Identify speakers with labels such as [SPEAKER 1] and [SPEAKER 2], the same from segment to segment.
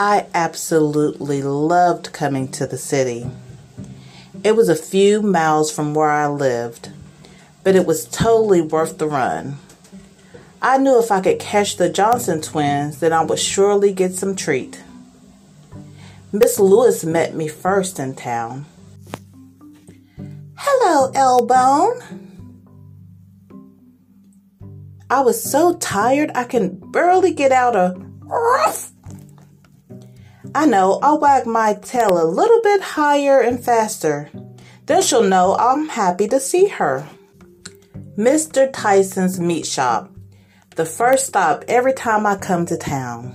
[SPEAKER 1] I absolutely loved coming to the city. It was a few miles from where I lived, but it was totally worth the run. I knew if I could catch the Johnson twins, then I would surely get some treat. Miss Lewis met me first in town. Hello, Elbone. I was so tired I can barely get out ruff. I know, I'll wag my tail a little bit higher and faster. Then she'll know I'm happy to see her. Mr. Tyson's Meat Shop, the first stop every time I come to town.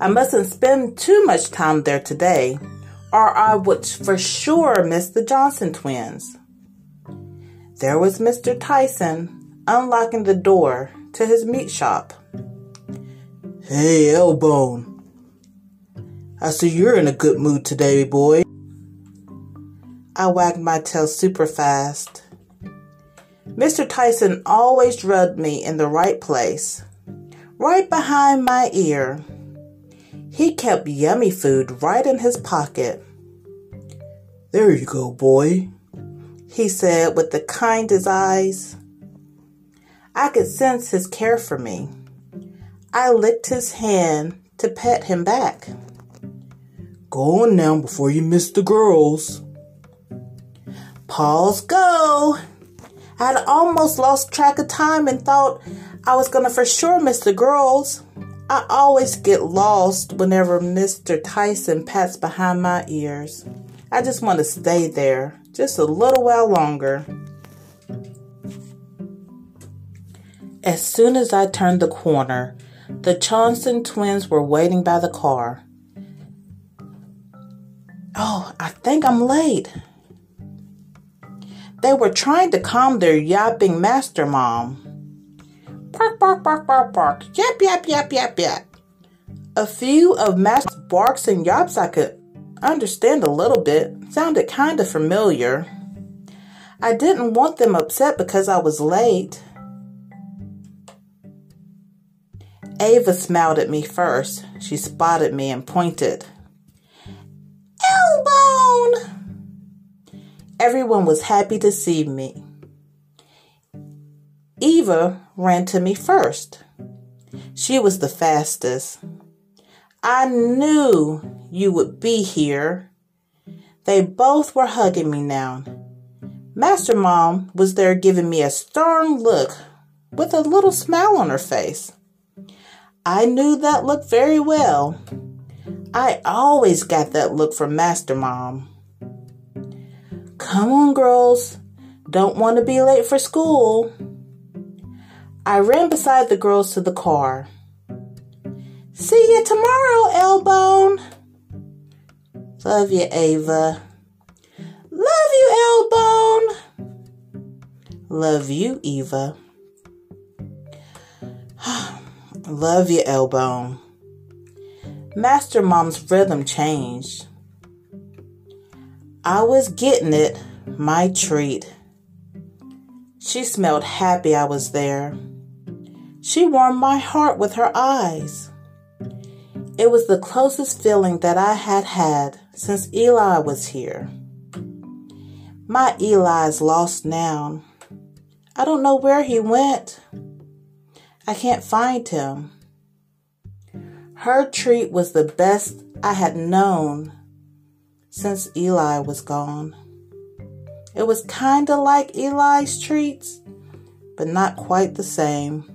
[SPEAKER 1] I mustn't spend too much time there today, or I would for sure miss the Johnson twins. There was Mr. Tyson unlocking the door to his meat shop.
[SPEAKER 2] Hey, Elbone. I see you're in a good mood today, boy.
[SPEAKER 1] I wagged my tail super fast. Mr. Tyson always rubbed me in the right place, right behind my ear. He kept yummy food right in his pocket.
[SPEAKER 2] There you go, boy,
[SPEAKER 1] he said with the kindest eyes. I could sense his care for me. I licked his hand to pet him back.
[SPEAKER 2] Go on now before you miss the girls.
[SPEAKER 1] Pause, go. I had almost lost track of time and thought I was to for sure miss the girls. I always get lost whenever Mr. Tyson pats behind my ears. I just want to stay there just a little while longer. As soon as I turned the corner, the Johnson twins were waiting by the car. Oh, I think I'm late. They were trying to calm their yapping master mom. Bark, bark, bark, bark, bark. Yap, yap, yap, yap, yap. A few of Master's barks and yaps I could understand a little bit. Sounded kind of familiar. I didn't want them upset because I was late. Ava smiled at me first. She spotted me and pointed. Elbone! Everyone was happy to see me. Eva ran to me first. She was the fastest. I knew you would be here. They both were hugging me now. Master Mom was there giving me a stern look with a little smile on her face. I knew that look very well. I always got that look from Master Mom. Come on, girls. Don't want to be late for school. I ran beside the girls to the car. See you tomorrow, Elbone. Love you, Ava. Love you, Elbone. Love you, Eva. Love you, Elbone. Master Mom's rhythm changed. I was getting it, my treat. She smelled happy I was there. She warmed my heart with her eyes. It was the closest feeling that I had had since Eli was here. My Eli's lost now. I don't know where he went. I can't find him. Her treat was the best I had known since Eli was gone. It was kind of like Eli's treats, but not quite the same.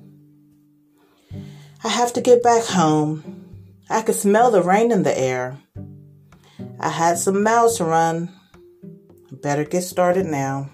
[SPEAKER 1] I have to get back home. I could smell the rain in the air. I had some miles to run. Better get started now.